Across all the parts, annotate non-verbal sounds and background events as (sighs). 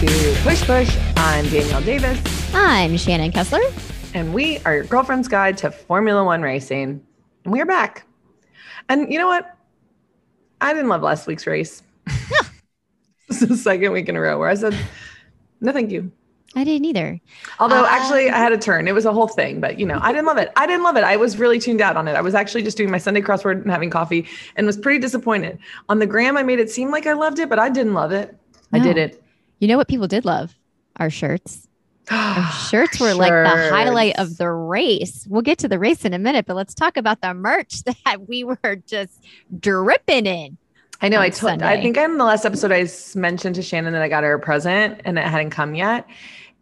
to Push Push. I'm Danielle Davis, I'm Shannon Kessler. and we are your girlfriend's guide to Formula One racing. And we are back. And you know what? I didn't love last week's race. (laughs) this is the second week in a row where I said, no, thank you. I didn't either. Although Uh, actually I had a turn. It was a whole thing, but you know, I didn't love it. I didn't love it. I was really tuned out on it. I was actually just doing my Sunday crossword and having coffee and was pretty disappointed. On the gram, I made it seem like I loved it, but I didn't love it. I didn't. You know what people did love? Our shirts. Our (gasps) shirts were like the highlight of the race. We'll get to the race in a minute, but let's talk about the merch (laughs) that we were just dripping in. I know. I told. I Sunday. think in the last episode I mentioned to Shannon that I got her a present and it hadn't come yet,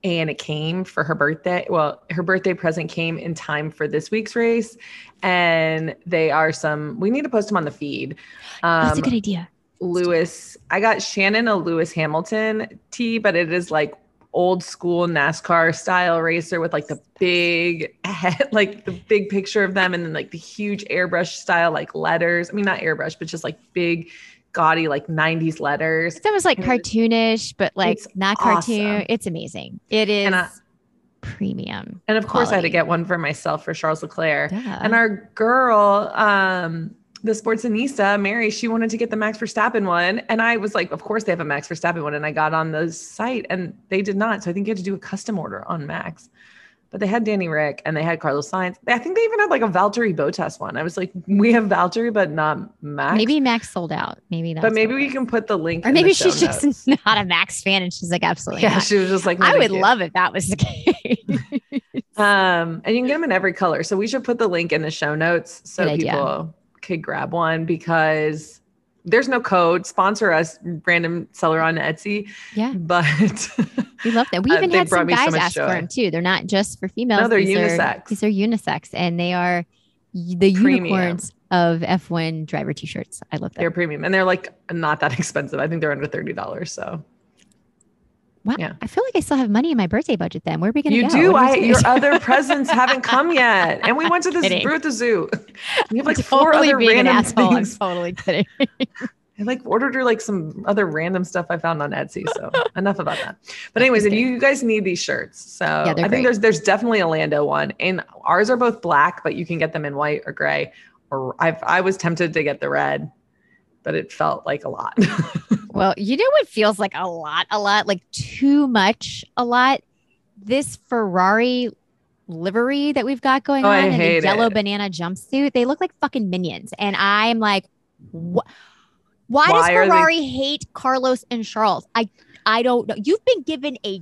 and it came for her birthday. Well, her birthday present came in time for this week's race, and they are some. We need to post them on the feed. That's Um, a good idea. Lewis. I got Shannon a Lewis Hamilton tee, but it is like old school NASCAR style racer with like the big head, (laughs) like the big picture of them, and then like the huge airbrush style like letters. I mean, not airbrush, but just like big, gaudy like '90s letters. It's almost like cartoonish, but like It's not cartoon. awesome. It's amazing. It is And I- premium. And of course, I had to get one for myself for Charles Leclerc. And our girl, um, the sportsanista, Mary, she wanted to get the Max Verstappen one. And I was like, of course they have a Max Verstappen one. And I got on the site and they did not. So I think you had to do a custom order on Max. But they had Danny Rick and they had Carlos Sainz. I think they even had like a Valtteri Bottas one. I was like, we have Valtteri, but not Max. maybe Max sold out. Maybe that's but maybe we can put the link. Or maybe she's just notes. (laughs) not a Max fan and she's like, absolutely Yeah, not. she was just like, I would you. love if that was the case. (laughs) Um, and you can get them in every color. So we should put the link in the show notes so Good idea. Could grab one because there's no code. Sponsor us, random seller on Etsy. Yeah. But (laughs) We love that. We (laughs) Uh, even had some me so guys much ask for them too. They're not just for females. No, they're These are- unisex. these are unisex, and they are the Premium. unicorns of F1 driver t-shirts. I love them. they're premium and they're like not that (laughs) expensive. I think they're under $30. So wow. yeah. I feel like I still have money in my birthday budget. Then where are we going to you go? do. I we your other presents (laughs) haven't come yet. And we went to this at the zoo. (laughs) We have like four totally other random asshole. I'm things. totally kidding. (laughs) I like ordered her like some other random stuff I found on Etsy. So enough about that. But anyways, if you guys need these shirts, so Yeah, I think great. there's there's definitely a Lando one, and ours are both black, but you can get them in white or gray. Or I I was tempted to get the red, but it felt like a lot. Well, you know what feels like a lot, a lot, like too much, a lot. This Ferrari livery that we've got going Oh, on I and the yellow it. banana jumpsuit, they look like fucking minions. And I'm like, what? Why, Why does they- Ferrari hate Carlos and Charles? I I don't know. You've been given a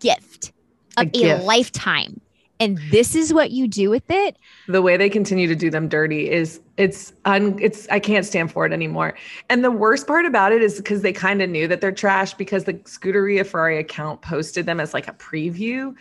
gift A of a, gift. lifetime, and this is what you do with it. the way they continue to do them dirty is it's un, it's I can't stand for it anymore. And the worst part about it is because they kind of knew that they're trash because the Scuderia Ferrari account posted them as like a preview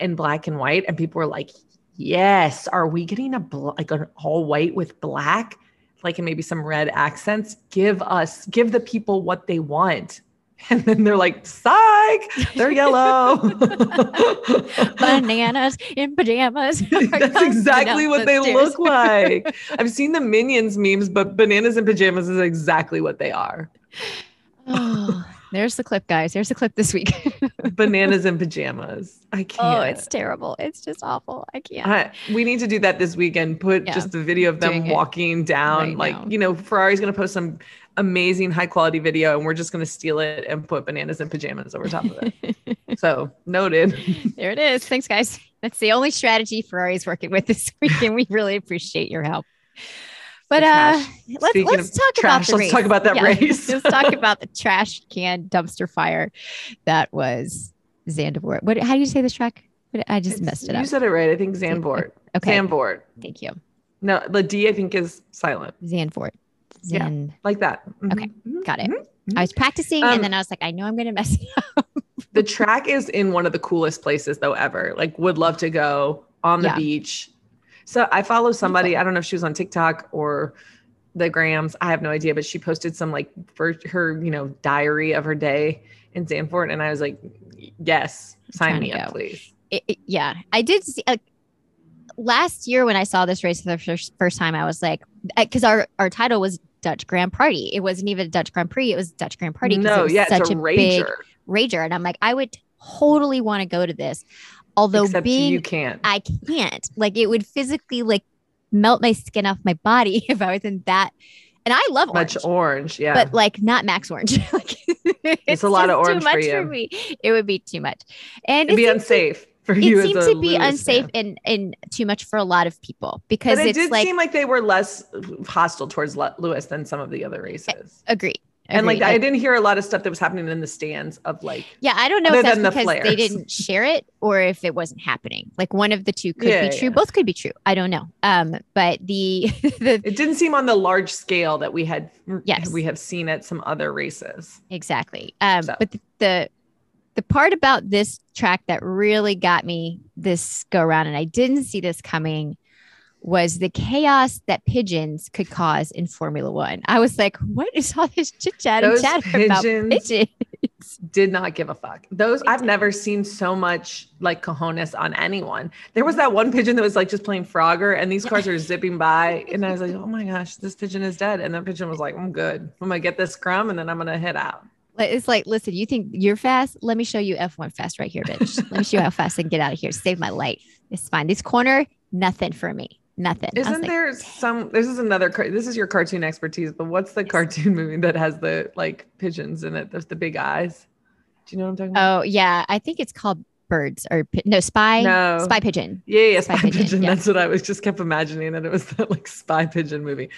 in black and white, and people were like, "Yes, are we getting a bl- like an all white with black, like and maybe some red accents? Give us, give the people what they want." (laughs) And then they're like, "Psych, they're yellow." (laughs) Bananas in pajamas. (laughs) That's exactly what the they stairs. look like. I've seen the Minions memes, but bananas in pajamas is exactly what they are. Oh, there's the clip, guys. There's the clip this week. Bananas in pajamas. I oh, can't. oh, it's terrible. It's just awful. I can't. I, we need to do that this weekend. Put Yeah, just the video of them doing it walking down. right like, now. you know, Ferrari's going to post some amazing high quality video and we're just going to steal it and put bananas and pajamas over top of it. (laughs) so, noted. there it is. Thanks, guys. That's the only strategy Ferrari's working with this (laughs) week, and we really appreciate your help. But uh, let's Speaking let's talk trash, about the let's talk about that Yeah, race. (laughs) let's talk about the trash can dumpster fire that was Zandvoort. What? How do you say this track? I just It's- messed it You up. You said it right. I think Zandvoort. Okay, Zandvoort. thank you. No, the D I think is silent. Zandvoort. Yeah. Like that. Mhm, Okay, mhm, got it. mhm. I was practicing, Um, and then I was like, I know I'm going to mess (laughs) up. The track is in one of the coolest places though ever. Like would love to go on the Yeah. beach. So I follow somebody, I don't know if she was on TikTok or the grams, I have no idea, but she posted some like for her, you know, diary of her day in Zandvoort and I was like, yes, sign me up, go. please. it, it- yeah, I did see. Last year when I saw this race for the first, first time, I was like, because our our title was Dutch Grand Party. It wasn't even Dutch Grand Prix; it was Dutch Grand Party. No, was yeah, such it's a, a big rager. and I'm like, I would totally want to go to this. Although Except being you can't. I can't. Like it would physically like melt my skin off my body (laughs) if I was in that. And I love much orange, orange, yeah. but like not Max Orange. (laughs) like, it's, a lot of orange too for much you. me. It would be too much, and It'd be unsafe (laughs) for you. It seems to be unsafe fan. and and too much for a lot of people because But it did like seem like they were less hostile towards Lewis than some of the other races. agreed. And like. I didn't hear a lot of stuff that was happening in the stands of like Yeah, I don't know if that's than the because they didn't share it or if it wasn't happening. Like one of the two could Yeah, be true. yeah. Both could be true. I don't know. Um, but the (laughs) the it didn't seem on the large scale that we had Yes. we have seen at some other races. exactly. Um, So. but the, the the part about this track that really got me this go around, and I didn't see this coming, was the chaos that pigeons could cause in Formula One. I was like, what is all this chit chat and chatter about pigeons- pigeons? (laughs) Did not give a fuck. Those I've never seen so much like cojones on anyone. There was that one pigeon that was like just playing Frogger, and these cars are zipping by, and I was like, oh my gosh, this pigeon is dead. And that pigeon was like, I'm good. I'm gonna get this crumb, and then I'm gonna head out. It's like, listen, you think you're fast? Let me show you F1 fast right here, bitch. Let me show you how fast I can get out of here. Save my life. It's fine. This corner, nothing for me. Nothing. Isn't like, there some? This is another. This is your cartoon expertise, but what's the cartoon (laughs) movie that has the like pigeons in it? There's the big eyes. Do you know what I'm talking about? Oh yeah, I think it's called birds or no spy. No. spy pigeon. yeah, yeah, Spy spy, Pigeon, pigeon. yeah. That's what I was just kept imagining that it was that like spy pigeon movie.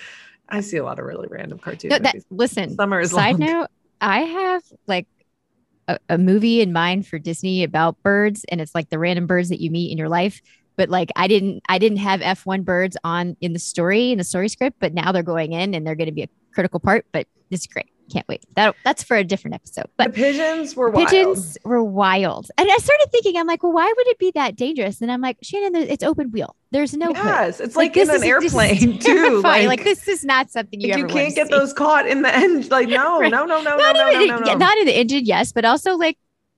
I see a lot of really random cartoons. No, that listen. Summer is Side long. note: I have like a, a movie in mind for Disney about birds, and it's like the random birds that you meet in your life. But like I didn't, I didn't have F one birds on in the story in the story script, but now they're going in and they're going to be a critical part. But it's great. Can't wait. That that's for a different episode. But the pigeons were wild. pigeons were wild. And I started thinking, I'm like, well, why would it be that dangerous? And I'm like, Shannon, it's open wheel. There's no hood. Yes, it's like, in this an is- airplane (laughs) too. Like, Like, this is not something you like, you can't get see. those caught in the end. Like (laughs) no, Right. no, no, no, no, Not no, even no, no, no. not in the engine, yes, but also like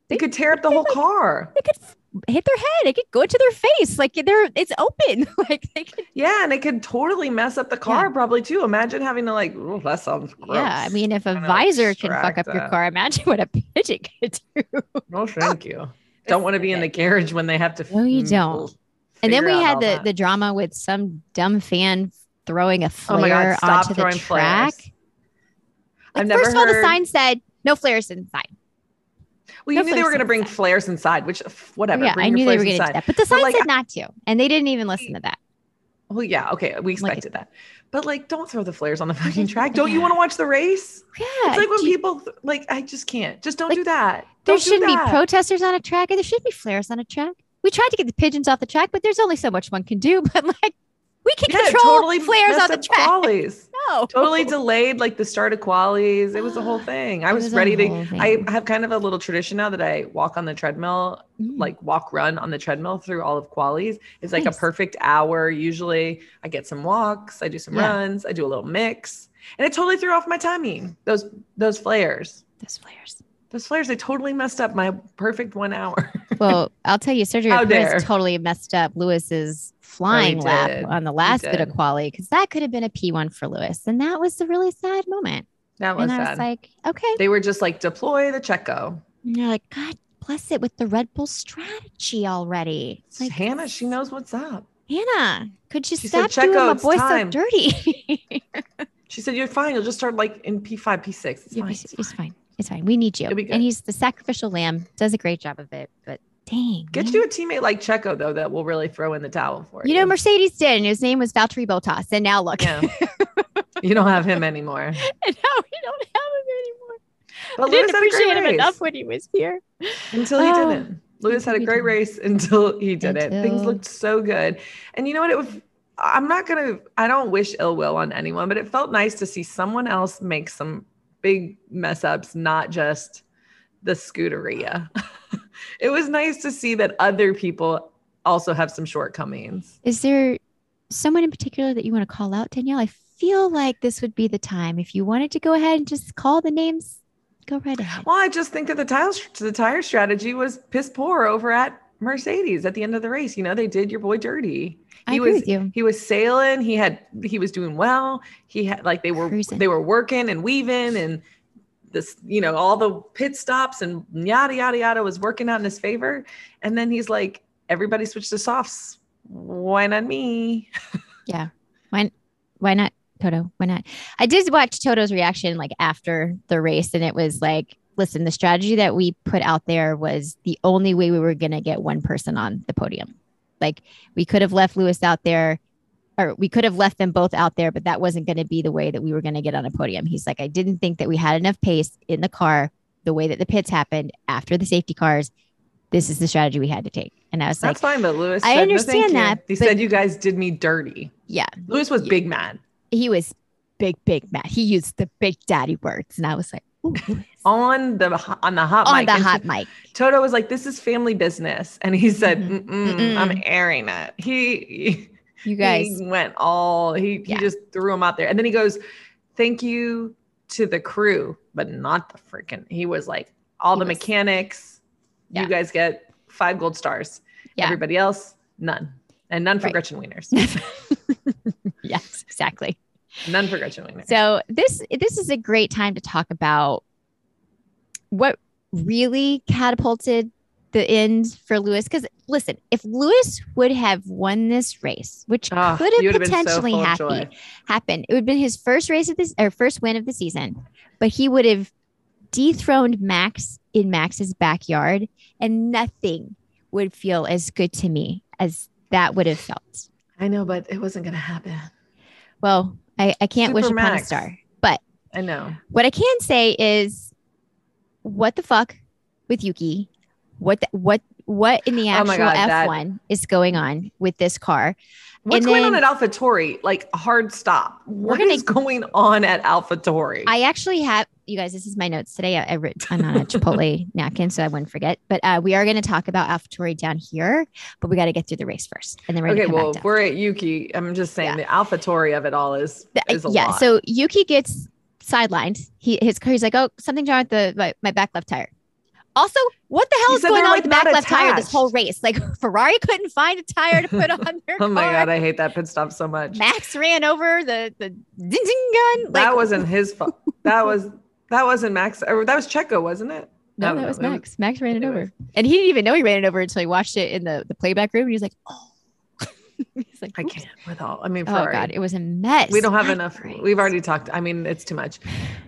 They could tear up the whole car. they could hit their head. It could go into their face. Like they're it's open. (laughs) like they could. Yeah, and it could totally mess up the car Yeah. probably too. Imagine having to like, oh, that sounds gross. Yeah, I mean, if a visor can fuck up your car, imagine (laughs) what a pigeon could do. no, (laughs) thank you. Don't want to be in the carriage when they have to. No, you don't. And then we had the that. the drama with some dumb fan throwing a Oh flare my God, onto the track. Like, I've never first of all, the sign said no flares inside. Well, you no knew they were going to bring flares inside, which whatever. yeah, I knew they were going to do that, but the sign like, said not to, and they didn't even listen to that. Well, yeah, okay, we Like- expected that, but like, don't throw the flares on the fucking track. Don't you want to watch the race? Yeah, It's like when you- people like, I just can't. Just don't Like, do that. there Don't do shouldn't be that. protesters on a track, and there shouldn't be flares on a track. We tried to get the pigeons off the track, but there's only so much one can do. (laughs) But like, we can Yeah, control totally flares on the track. (laughs) qualies. No, totally delayed like the start of qualies. It was a whole thing. I was, was ready to. whole I have kind of a little tradition now that I walk on the treadmill, Mm. like walk run on the treadmill through all of qualies. It's like Nice. a perfect hour. Usually, I get some walks, I do some Yeah. runs, I do a little mix, and it totally threw off my timing. Those those flares, those flares. those flares, they totally messed up my perfect one hour. (laughs) Well, I'll tell you, Sergio Perez totally messed up Lewis's flying lap on the last bit of did. quality because that could have been a P1 for Lewis. And that was a really sad moment. that was and I sad. was like, okay. they were just like deploy the Checo. And you're like, God bless it with the Red Bull strategy already. Like, Hannah, she knows what's up. Hannah, could you She said, stop doing my boy time." so dirty? (laughs) She said, "You're fine. You'll just start like in P5, P6. It's Yeah, fine. it's, it's fine. It's fine. We need you. And he's the sacrificial lamb, does a great job of it. But dang. Get man. you a teammate like Checo though that will really throw in the towel for you. You know, Mercedes did, and his name was Valtteri Bottas. And now look. Yeah. (laughs) you don't have him anymore. (laughs) and now we don't have him anymore. But I didn't Lewis a appreciate him race enough when he was here. until he Oh, didn't. Lewis had a great didn't. race until he didn't. Things looked so good. And you know what? It was. I'm not gonna. I don't wish ill will on anyone, but it felt nice to see someone else make some big mess ups, not just the Scuderia. (laughs) it was nice to see that other people also have some shortcomings. Is there someone in particular that you want to call out, Danielle? I feel like this would be the time. If you wanted to go ahead and just call the names, go right ahead. Well, I just think that the tire the tire strategy was piss poor over at Mercedes at the end of the race. You know, they did your boy dirty. I he agree was with you. he was sailing. He had he was doing well. He had like they were Cruising. they were working and weaving and this, you know, all the pit stops and yada yada yada was working out in his favor. And then he's like, everybody switched to softs. Why not me? (laughs) Yeah. Why why not Toto? Why not? I did watch Toto's reaction like after the race and it was like, listen, the strategy that we put out there was the only way we were going to get one person on the podium. Like we could have left Lewis out there or we could have left them both out there, but that wasn't going to be the way that we were going to get on a podium. He's like, I didn't think that we had enough pace in the car, the way that the pits happened after the safety cars. This is the strategy we had to take. And I was That's like, That's fine, but Lewis. I said, "No, understand you." that, He but- said you guys did me dirty. yeah, Lewis was Yeah. big mad. he was big, big mad. He used the big daddy words. And I was like, (laughs) on the on the hot on mic. the And hot mic. Toto was like, "This is family business," and he said, Mhm. Mm-mm, "I'm airing it." He You guys, he went all he Yeah. he just threw him out there, and then he goes, "Thank you to the crew, but not the freaking." He was like, "All He the was- mechanics, Yeah. you guys get five gold stars. Yeah. Everybody else, none, and none for Right. Gretchen Wieners. (laughs) yes, exactly. none for Gretchen Wieners." So this this is a great time to talk about what really catapulted the end for Lewis. Because listen, if Lewis would have won this race, which Ah, could have would have been so potentially full happy, happened, it would have been his first race of this or first win of the season, but he would have dethroned Max in Max's backyard, and nothing would feel as good to me as that would have felt. I know, but it wasn't going to happen. Well, I, I can't wish Super upon a star, but I know. what I can say is, what the fuck with Yuki? What the, what what in the Oh actual God, F that- one is going on with this car? What's And going on then- at AlphaTauri? Like hard stop. What gonna- is going on at AlphaTauri? I actually have you guys. This is my notes today. I, I'm on a Chipotle (laughs) napkin, so I wouldn't forget. But uh, we are going to talk about AlphaTauri down here, but we got to get through the race first, and then we're okay, well, we're at Yuki. I'm just saying Yeah. the AlphaTauri of it all is is a yeah. lot. So Yuki gets sidelined. He his car. He's like, oh, something's wrong with the my, my back left tire. Also, what the hell is going on like, with the back left tire this whole race? Like (laughs) Ferrari couldn't find a tire to put on their (laughs) oh my car. god, I hate that pit stop so much. Max ran over the the ding ding gun. that wasn't (laughs) his fault. That was that wasn't Max. Or that was Checo, wasn't it? No, that know. was Max. Max ran it anyways. over, and he didn't even know he ran it over until he watched it in the the playback room. And he was like, oh. (laughs) He's like, I can't with all. I mean, Oh god, it was a mess. we don't have enough we've already talked i mean it's too much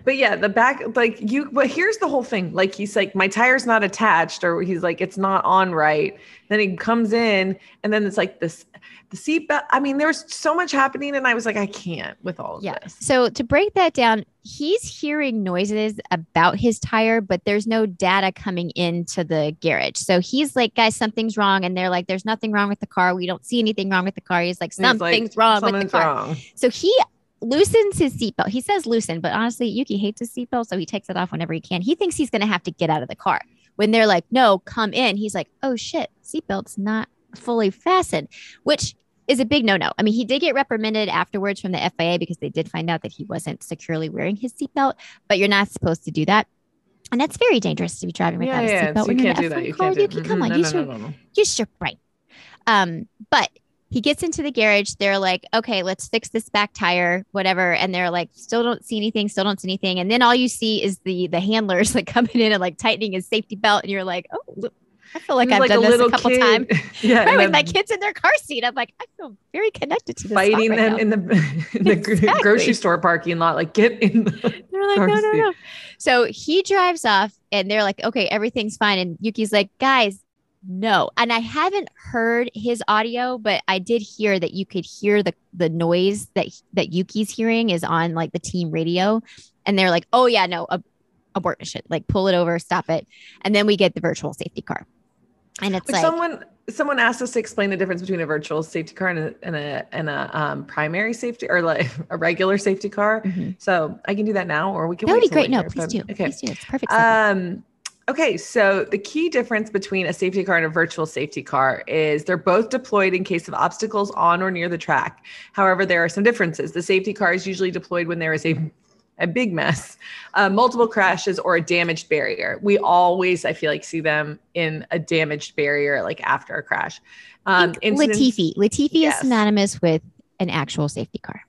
but yeah the back like you but here's the whole thing like he's like my tire's not attached or he's like it's not on right then he comes in and then it's like this the seatbelt i mean there's so much happening and i was like i can't with all of Yeah. this So to break that down, he's hearing noises about his tire, but there's no data coming into the garage. So he's like, guys, something's wrong. And they're like, there's nothing wrong with the car. We don't see anything wrong with the car. He's like, And he's like, something's wrong with the car. wrong So he loosens his seatbelt. He says loosen, but honestly, Yuki hates his seatbelt. So he takes it off whenever he can. He thinks he's going to have to get out of the car. When they're like, no, come in, he's like, oh shit, seatbelt's not fully fastened, which is a big no no. I mean, he did get reprimanded afterwards from the FIA because they did find out that he wasn't securely wearing his seatbelt, but you're not supposed to do that. And that's very dangerous to be driving without yeah a seatbelt so when you you're can't in do an that F1 you car. can't do Yuki, come Mhm. on, no, use no, your use your brain. Um, but he gets into the garage. They're like, okay, let's fix this back tire, whatever. And they're like, still don't see anything, still don't see anything. And then all you see is the the handlers (laughs) like coming in and like tightening his safety belt. And you're like, oh, I feel like I've done this a couple times. (laughs) yeah Right, with my kids in their car seat. I'm like, I feel very connected to this. fighting right them now. in the (laughs) in the Exactly. grocery store parking lot like get in the (laughs) They're like, no, no, no. So he drives off and they're like, okay, everything's fine. And Yuki's like, guys, no. And I haven't heard his audio, but I did hear that you could hear the the noise that that Yuki's hearing is on like the team radio. And they're like, oh yeah, no, ab- abort mission. Like pull it over, stop it. And then we get the virtual safety car. And it's like someone someone asked us to explain the difference between a virtual safety car and a and a, and a um, primary safety or like (laughs) a regular safety car. Mhm. So I can do that now, or we can. Wait. That would be great. No, please but- do. Okay. Please do. It's perfect. Um, okay, so the key difference between a safety car and a virtual safety car is they're both deployed in case of obstacles on or near the track. However, there are some differences. The safety car is usually deployed when there is a a big mess, uh, multiple crashes, or a damaged barrier. We always, I feel like, see them in a damaged barrier, like after a crash. Um, incidents- Latifi. Latifi Yes. is synonymous with an actual safety car.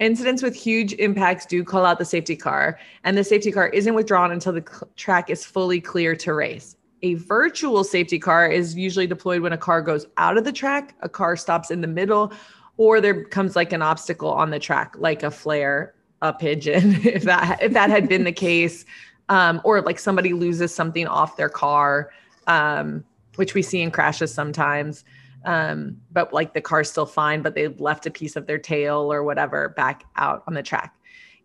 Incidents with huge impacts do call out the safety car, and the safety car isn't withdrawn until the cl- track is fully clear to race. A virtual safety car is usually deployed when a car goes out of the track, a car stops in the middle, or there comes like an obstacle on the track, like a flare, a pigeon, (laughs) if that if that had been the (laughs) case, um, or like somebody loses something off their car, um, which we see in crashes sometimes um, but like the car's still fine, but they've left a piece of their tail or whatever back out on the track.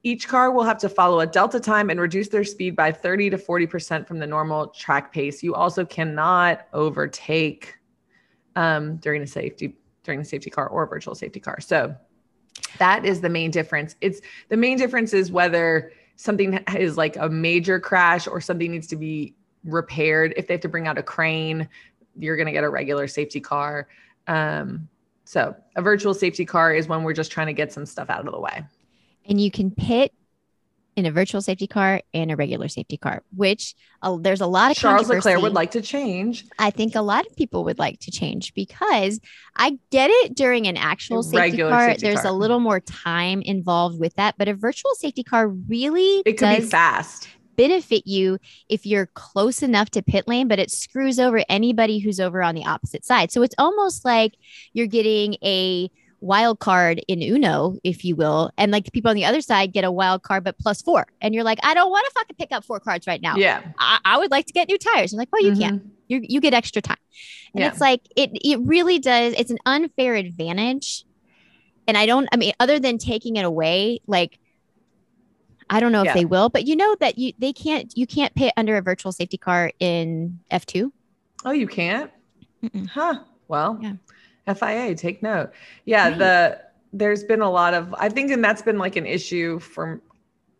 Each car will have to follow a delta time and reduce their speed by 30 to 40% from the normal track pace. You also cannot overtake um, during a safety during the safety car or virtual safety car. So that is the main difference. It's the main difference is whether something is like a major crash or something needs to be repaired. If they have to bring out a crane, you're going to get a regular safety car. Um, so a virtual safety car is when we're just trying to get some stuff out of the way. And you can pit in a virtual safety car and a regular safety car, which uh, there's a lot of Charles Leclerc would like to change. I think a lot of people would like to change because I get it during an actual safety regular car. Safety there's car. a little more time involved with that, but a virtual safety car really it could be fast benefit you if you're close enough to pit lane, but it screws over anybody who's over on the opposite side. So it's almost like you're getting a wild card in Uno, if you will, and like the people on the other side get a wild card but plus four, and you're like, I don't want to fucking pick up four cards right now. Yeah, I, I would like to get new tires. You're like, well, you mm-hmm. can't. You you get extra time, and yeah. it's like it it really does. It's an unfair advantage, and I don't. I mean, other than taking it away, like I don't know yeah. if they will, but you know that you they can't you can't pit under a virtual safety car in F2. Oh, you can't? Mm-mm. Huh. Well, yeah. FIA, take note. Yeah, right. the there's been a lot of I think and that's been like an issue for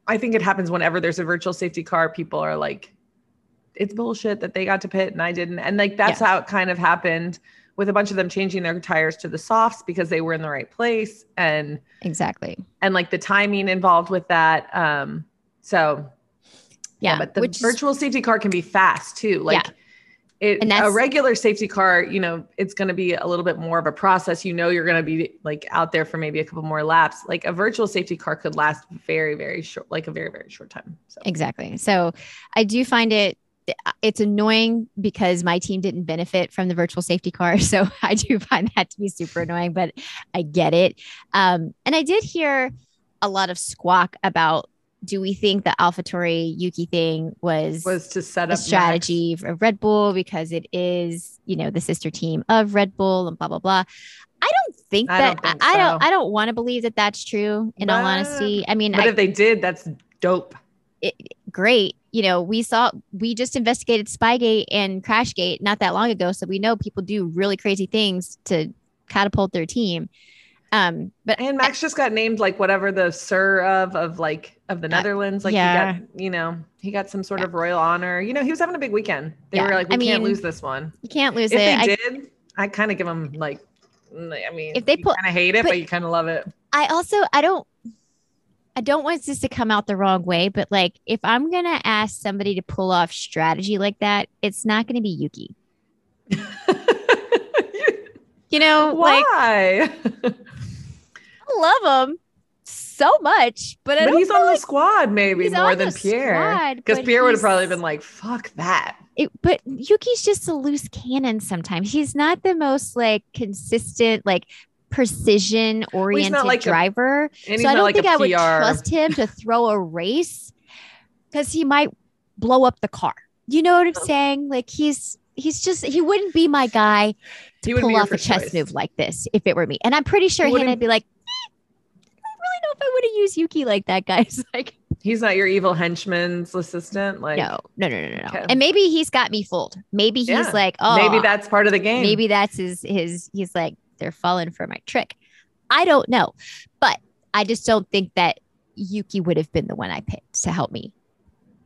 I think it happens whenever there's a virtual safety car, people are like it's bullshit that they got to pit and I didn't. And like that's yeah. how it kind of happened with a bunch of them changing their tires to the softs because they were in the right place and exactly and like the timing involved with that um so yeah, yeah but the which, virtual safety car can be fast too like yeah. It, and a regular safety car, you know, it's going to be a little bit more of a process. You know, you're going to be like out there for maybe a couple more laps. Like a virtual safety car could last very, very short, like a very, very short time. So. Exactly. So I do find it it's annoying because my team didn't benefit from the virtual safety car. (laughs) So I do find that to be super annoying, but I get it. Um, and I did hear a lot of squawk about do we think the AlphaTauri Yuki thing was was to set up a strategy Max. for Red Bull because it is, you know, the sister team of Red Bull and blah blah blah. I don't think I that don't think I, so. I, don't I don't want to believe that that's true in but, all honesty. I mean, but I, if they did, that's dope. It, great you know, we saw we just investigated Spygate and Crashgate not that long ago, so we know people do really crazy things to catapult their team. Um, but and Max just got named like whatever the Sir of of like of the uh, Netherlands. Like yeah. he got, you know, he got some sort yeah. of royal honor. You know, he was having a big weekend. They yeah. were like, we I can't mean, lose this one. You can't lose if it. If they I, did, I kind of give them like, I mean, if they kind of hate it, but, but you kind of love it. I also I don't I don't want this to come out the wrong way, but like if I'm gonna ask somebody to pull off strategy like that, it's not gonna be Yuki. (laughs) you know, why? Like, (laughs) love him so much, but, but he's on like, the squad maybe more than Pierre. Because Pierre would have probably been like, "Fuck that." It, but Yuki's just a loose cannon sometimes. He's not the most like consistent, like precision oriented well, like driver. A, so I don't like think I would trust him to throw a race because he might blow up the car. You know what I'm saying? Like he's he's just he wouldn't be my guy to pull off a chess choice. move like this if it were me. And I'm pretty sure he would be like, eh, I don't really know if I would have used Yuki like that, guys. (laughs) like he's not your evil henchman's assistant. Like no, no, no, no, no. Okay. And maybe he's got me fooled. Maybe he's yeah. like, oh, maybe that's part of the game. Maybe that's his his. He's like, they're falling for my trick. I don't know, but I just don't think that Yuki would have been the one I picked to help me.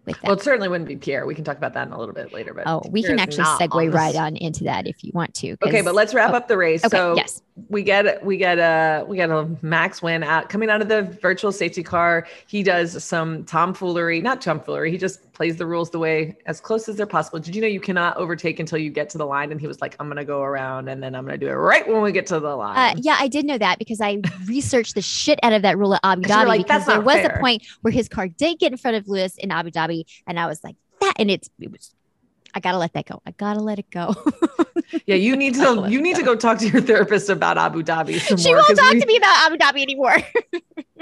With that. Well, it certainly wouldn't be Pierre. We can talk about that in a little bit later. But oh, we can actually not on segue right on into that if you want to. Okay, but let's wrap oh, up the race. Okay, so yes. we get we get a we get a max win out coming out of the virtual safety car. He does some tomfoolery, not tomfoolery. He just plays the rules the way as close as they're possible. Did you know you cannot overtake until you get to the line? And he was like, "I'm gonna go around, and then I'm gonna do it right when we get to the line." Uh, yeah, I did know that because I researched the shit out of that rule at Abu (laughs) Dhabi like, because there was fair." a point where his car did get in front of Lewis in Abu Dhabi, and I was like, that, and it's it was. I gotta let that go. I gotta let it go. (laughs) yeah, you need to (laughs) you need to go. go talk to your therapist about Abu Dhabi. She more, won't talk we, to me about Abu Dhabi anymore. (laughs)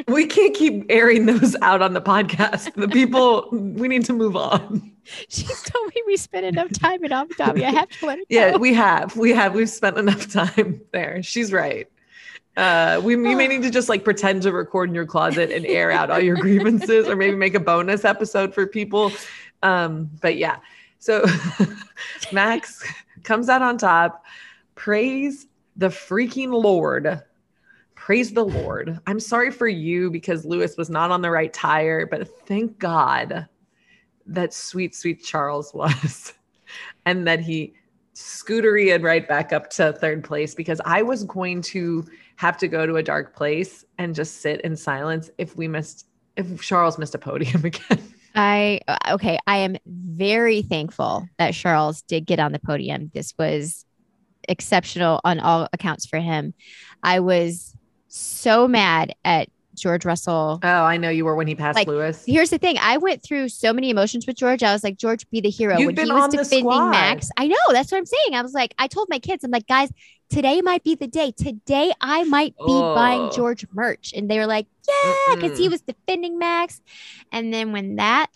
We can't keep airing those out on the podcast. The people we need to move on. She's told me we spent enough time in Abu Dhabi. I have to let it Yeah, go. we have. We have. We've spent enough time there. She's right. Uh, we you may need to just like pretend to record in your closet and air out all your grievances, or maybe make a bonus episode for people. Um, but yeah, so (laughs) Max comes out on top. Praise the freaking Lord. Praise the Lord. I'm sorry for you because Lewis was not on the right tire, but thank God that sweet, sweet Charles (laughs) was, and that he scootery and right back up to third place because I was going to have to go to a dark place and just sit in silence if we missed if Charles missed a podium (laughs) again. I okay. I am very thankful that Charles did get on the podium. This was exceptional on all accounts for him. I was so mad at George Russell. Oh, I know you were when he passed Like, Lewis. Here's the thing. I went through so many emotions with George. I was like, George, be the hero. You've when been he was defending. Max, I know. That's what I'm saying. I was like, I told my kids, I'm like, guys, today might be the day. Today I might be buying Oh. George merch. And they were like, yeah, because he was defending Max. And then when that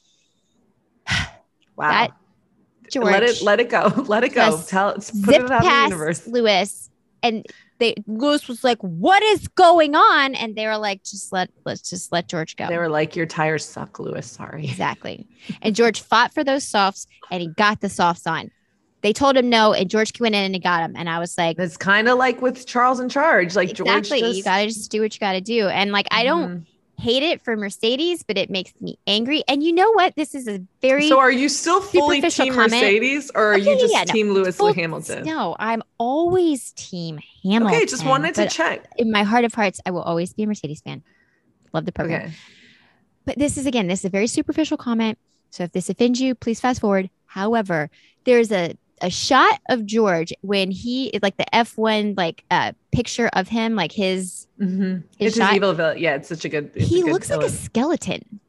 (sighs) Wow. that George let it (laughs) let it go. Let it go. Tell put it out in the past universe. Lewis and they Lewis was like, "What is going on?" And they were like, "Just let let's just let George go." They were like, Your tires suck, Lewis. Sorry. (laughs) exactly. And George fought for those softs, and he got the softs on. They told him no, and George went in and he got him. And I was like, It's kind of like with Charles in charge. Like "Exactly, George just you gotta just do what you gotta do." And like, I don't Mhm. Hate it for Mercedes, but it makes me angry. And you know what? This is a very So are you still fully team comment. Mercedes or are Okay, you just yeah, no. team Lewis full- Hamilton? No, I'm always team Hamilton. Okay, just wanted to check. in my heart of hearts, I will always be a Mercedes fan. Love the program. Okay. But this is again, this is a very superficial comment. So if this offends you, please fast forward. However, there's a a shot of George when he is like the F1 like uh picture of him, like his Mhm. His It's shot- his evil villain. Yeah, it's such a good. he a good looks like a skeleton.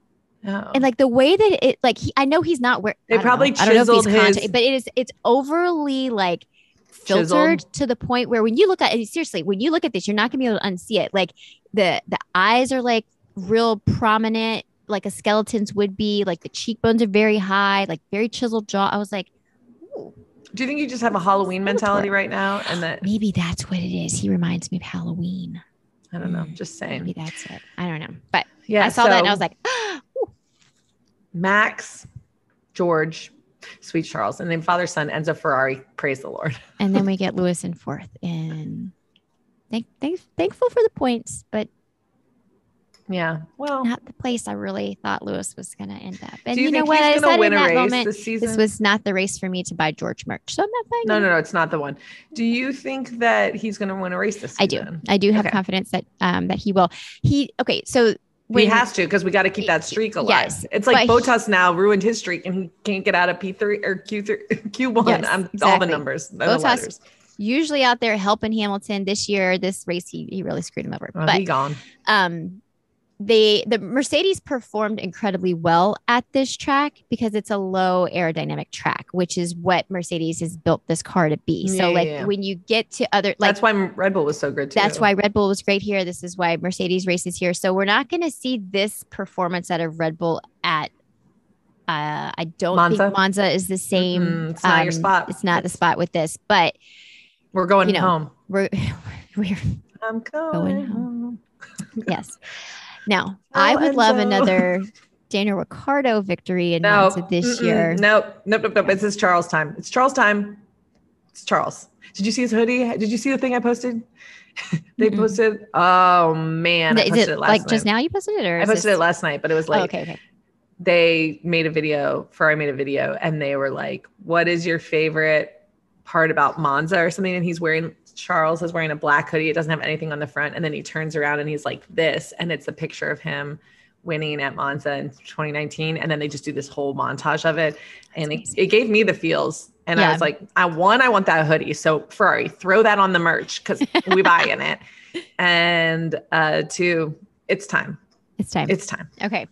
Oh. And like the way that it like he I know he's not where They probably know. I don't know if he's chiseled his- content- but it is it's overly like filtered Chiseled. to the point where when you look at it, seriously, when you look at this, you're not gonna be able to unsee it. Like the the eyes are like real prominent, like a skeleton's would be. Like the cheekbones are very high, like very chiseled jaw. I was like, ooh, Do you think you just have a Halloween mentality right now? And that maybe that's what it is. He reminds me of Halloween. I don't know. Mm, Just saying. Maybe that's it. I don't know, but Yeah. I saw that and I was like, (gasps) Max, George, sweet Charles, and then father son ends up Ferrari. Praise the Lord. and then we (laughs) get Lewis in fourth, and thank, thank, thankful for the points, but Yeah. Well, not the place I really thought Lewis was going to end up. And you, you, know what? I said in that moment, this this was not the race for me to buy George merch. So I'm not buying no, no, no. It's not the one. Do you think that he's going to win a race this season? I do. I do have Okay. confidence that um that he will. He okay. So when he has to because we got to keep that streak alive. Yes, it's like but he- now ruined his streak and he can't get out of P three or Q three (laughs) Q one. Yes, I'm all the exactly. numbers. letters. usually out there helping Hamilton this year, this race he, he really screwed him over. Well, but gone. um they the Mercedes performed incredibly well at this track because it's a low aerodynamic track, which is what Mercedes has built this car to be. Yeah, so like yeah. when you get to other like that's why Red Bull was so good too. that's why Red Bull was great here. This is why Mercedes races here. So we're not going to see this performance out of Red Bull at. Uh, I don't Monza? think Monza is the same. um, Mm-mm, it's not your spot. It's not the spot with this, but we're going you know, home. we're (laughs) we're I'm going, Going home. yes. (laughs) Now oh, I Oh, would love Enzo. (laughs) another Daniel Ricciardo victory in No, Monza this mm-mm, year. Nope, nope, nope, nope. It's his Charles time. It's Charles time. It's Charles. Did you see his hoodie? Did you see the thing I posted? (laughs) they Mm-mm. posted. Oh man, I is posted it it last like night. just now you posted it or I posted this- it last night, but it was Oh, okay, okay. they made a video, Ferrari made a video, and they were like, What is your favorite part about Monza or something? And he's wearing Charles is wearing a black hoodie. It doesn't have anything on the front. And then he turns around and he's like this, and it's a picture of him winning at Monza in 2019. And then they just do this whole montage of it. And it, it, gave me the feels. And yeah. I was like, I one, I want that hoodie. So Ferrari, throw that on the merch because we buy in it. (laughs) And uh two, it's time. It's time. It's time. Okay.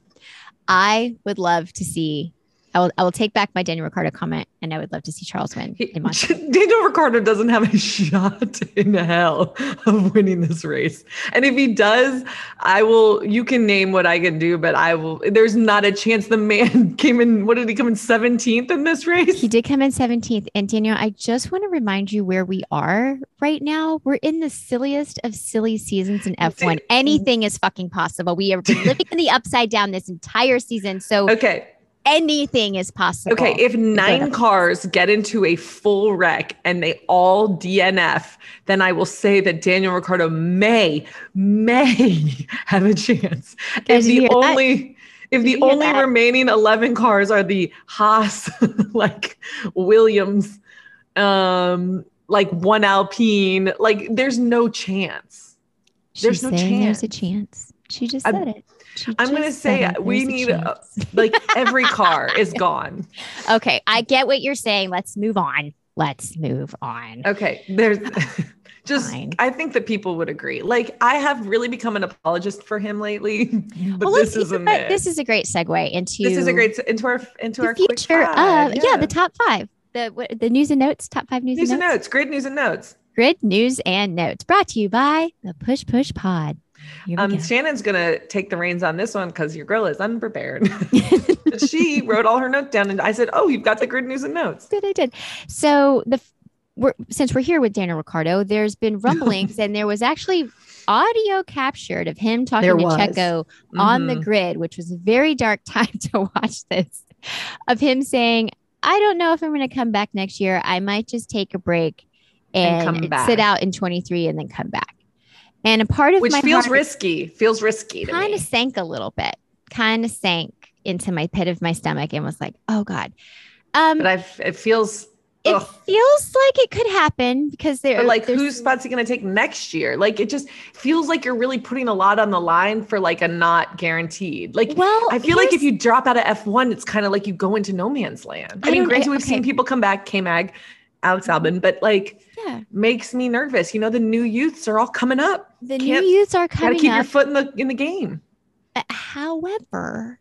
I would love to see I will, I will take back my Daniel Ricciardo comment, and I would love to see Charles win. He, (laughs) Daniel Ricciardo doesn't have a shot in hell of winning this race, and if he does, I will. You can name what I can do, but I will. There's not a chance. The man (laughs) came in. What did he come in seventeenth in this race? He did come in seventeenth. And Daniel, I just want to remind you where we are right now. We're in the silliest of silly seasons in F1. (laughs) Anything is fucking possible. We are living in the upside down this entire season. So okay anything is possible. Okay, if nine cars get into a full wreck and they all DNF, then I will say that Daniel Ricciardo may may (laughs) have a chance. If the only that? if the only that? remaining 11 cars are the Haas (laughs) like Williams um like one Alpine, like there's no chance. She's there's no chance. There's a chance. She just said I'm, I'm going to say we need uh, a, (laughs) like every (laughs) car is gone. Okay, I get what you're saying. Let's move on. Let's move on. Okay, there's (laughs) just Fine. I think that people would agree. Like I have really become an apologist for him lately. But well, this is a this is a great segue into this is a great into our into our future of yeah. yeah. the top five the the news and notes top five news, news and, notes. notes grid news and notes grid news and notes brought to you by the Push Push Pod. Um, Shannon's gonna take the reins on this one because your girl is unprepared. (laughs) she (laughs) wrote all her notes down, and I said, "Oh, you've got the grid news and notes." Did I did. So the we're, since we're here with Daniel Ricciardo, there's been rumblings, (laughs) and there was actually audio captured of him talking there to was. Checo mm-hmm. on the mm-hmm. grid, which was a very dark time to watch this. Of him saying, "I don't know if I'm going to come back next year. I might just take a break." And, and sit out in 23 and then come back. And a part of which feels risky, feels risky. Kind of sank a little bit, kind of sank into my pit of my stomach and was like, oh God. Um, but I've, it feels it ugh. feels like it could happen because they're but like whose spot's he going to take next year like it just feels like you're really putting a lot on the line for like a not guaranteed like well i feel like if you drop out of f1 it's kind of like you go into no man's land i, I mean granted we've seen people come back k-mag alex albon but like yeah. makes me nervous. You know, the new youths are all coming up. The Can't, new youths are coming. Got to keep up. your foot in the in the game. Uh, however,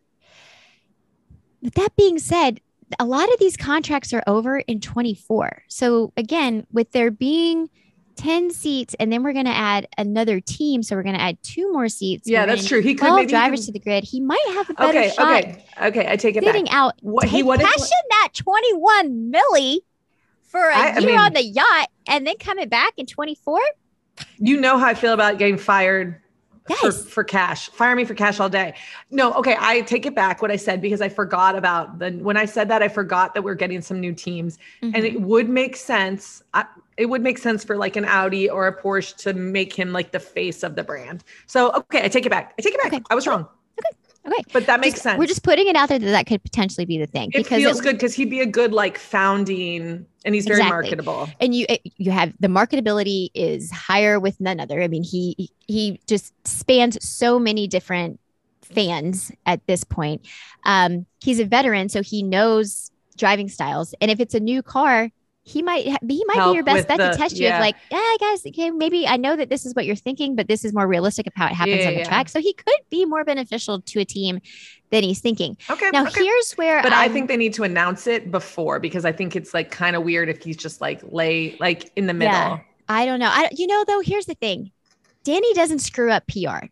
with that being said, a lot of these contracts are over in 24. So again, with there being 10 seats and then we're going to add another team so we're going to add two more seats yeah that's true he could maybe drivers can... to the grid he might have a better okay shot okay okay i take it sitting back. out what he what cashing that 21 milli for a I, year I mean, on the yacht and then coming back in 24? You know how I feel about getting fired yes. for, for cash. Fire me for cash all day. No, okay, I take it back what I said because I forgot about the when I said that I forgot that we're getting some new teams mm-hmm. and it would make sense. I, it would make sense for like an Audi or a Porsche to make him like the face of the brand. So okay, I take it back. I take it back. Okay. I was wrong. Okay. But that makes just, sense. We're just putting it out there that that could potentially be the thing. It because feels it, good because he'd be a good like founding and he's very exactly. marketable. And you you have the marketability is higher with none other. I mean, he he just spans so many different fans at this point. Um, he's a veteran, so he knows driving styles. And if it's a new car, he might he might be your best bet the, to test you yeah. of like, yeah, guys, okay, maybe I know that this is what you're thinking, but this is more realistic of how it happens yeah, on the yeah. track. So he could be more beneficial to a team than he's thinking. Okay. Now okay. here's where But i think they need to announce it before because I think it's like kind of weird if he's just like lay like in the middle. I don't know. I you know though, here's the thing. Danny doesn't screw up PR.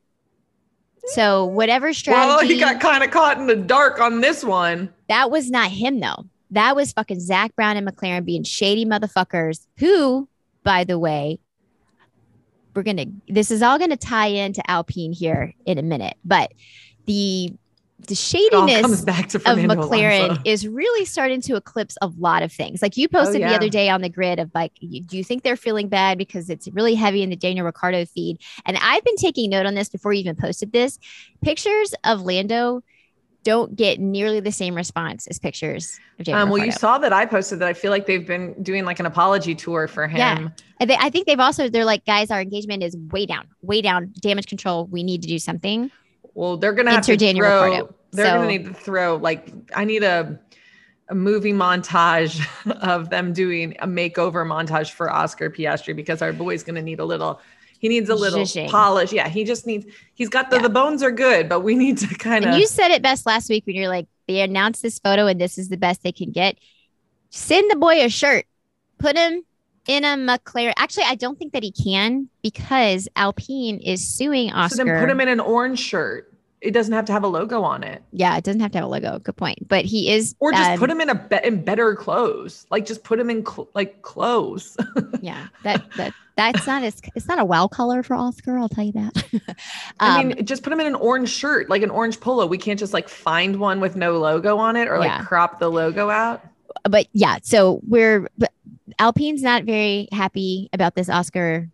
So whatever strategy Well, he got kind of caught in the dark on this one. That was not him though. That was fucking Zak Brown and McLaren being shady motherfuckers who, by the way, we're going to, this is all going to tie into Alpine here in a minute, but the, the shadiness of McLaren Alonso. is really starting to eclipse a lot of things. Like you posted oh, yeah. the other day on the grid of like, do you think they're feeling bad because it's really heavy in the Daniel Ricciardo feed? And I've been taking note on this before you even posted this. Pictures of Lando don't get nearly the same response as pictures of Um, well, you saw that I posted that I feel like they've been doing like an apology tour for him. Yeah. And they, I think they've also they're like, guys, our engagement is way down, way down. Damage control. We need to do something. Well, they're gonna have to Daniel throw. Ricciardo. They're So- gonna need to throw like I need a a movie montage (laughs) of them doing a makeover montage for Oscar Piastri because our boy's gonna need a little. He needs a little Zhuzhing. polish. Yeah, he just needs. He's got the Yeah. the bones are good, but we need to kind And of. you said it best last week when you're like, they announced this photo and this is the best they can get. Send the boy a shirt. Put him in a McLaren. Actually, I don't think that he can because Alpine is suing Oscar. So then put him in an orange shirt. It doesn't have to have a logo on it. yeah, it doesn't have to have a logo. Good point. But he is. Or just um, put him in a be- in better clothes. Like just put him in cl- like clothes. (laughs) Yeah, that that that's not as it's not a wow color for Oscar. I'll tell you that. (laughs) I Um, mean, just put him in an orange shirt, like an orange polo. We can't just like find one with no logo on it or like Yeah. crop the logo out. but yeah, so we're but Alpine's not very happy about this Oscar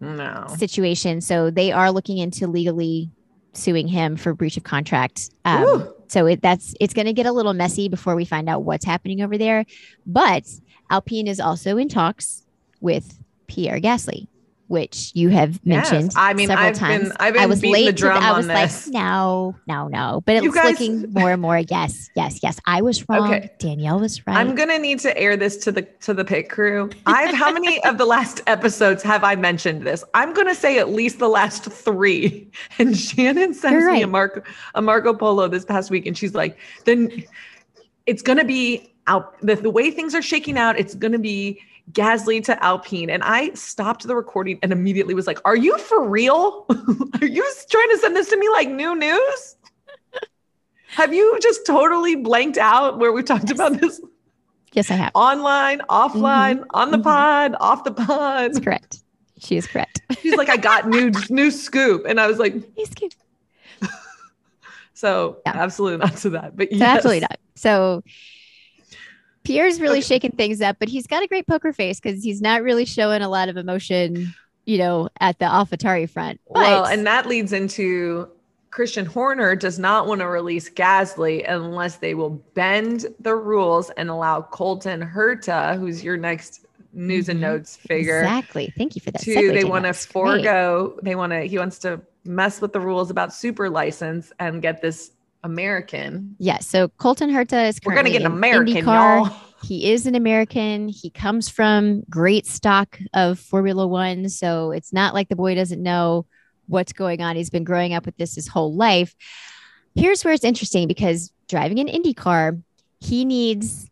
No. situation. So they are looking into legally suing him for breach of contract. Um, so it, that's it's going to get a little messy before we find out what's happening over there. But Alpine is also in talks with Pierre Gasly, which you have mentioned. Yes. I mean, several I've times. been I've been I was beating late the to drum I on was this. like, no, no, no. But it's guys- looking more and more. Yes, yes, yes. I was (laughs) wrong. Okay. Danielle was right. I'm gonna need to air this to the to the pit crew. I've how many of the last episodes have I mentioned this? I'm gonna say at least the last three. (laughs) And Shannon sends You're me a. Marco a Marco Polo this past week, and she's like, then it's gonna be out the, the way things are shaking out, it's gonna be Gasly to Alpine. And I stopped the recording and immediately was like, Are you for real? (laughs) are you trying to send this to me like new news? Have you just totally blanked out where we talked about this yes, I have. online, offline, on the mhm. pod, off the That's pod. correct. She is correct. She's like, I got new (laughs) new scoop, and I was like, He's (laughs) cute. so Yeah. absolutely not to that, but So. Absolutely not. So Pierre's really Okay. shaking things up, but he's got a great poker face because he's not really showing a lot of emotion, you know, at the AlphaTauri front. But Well, and that leads into Christian Horner does not want to release Gasly unless they will bend the rules and allow Colton Herta, who's your next news and Mhm. notes figure, exactly. Thank you for that. to they want to great. forego they want to he wants to mess with the rules about super license and get this American. Yeah. So Colton Herta is We're gonna get an American, IndyCar. y'all. (laughs) He is an American. He comes from great stock of Formula One. So it's not like the boy doesn't know what's going on. He's been growing up with this his whole life. Here's where it's interesting because driving an IndyCar, he needs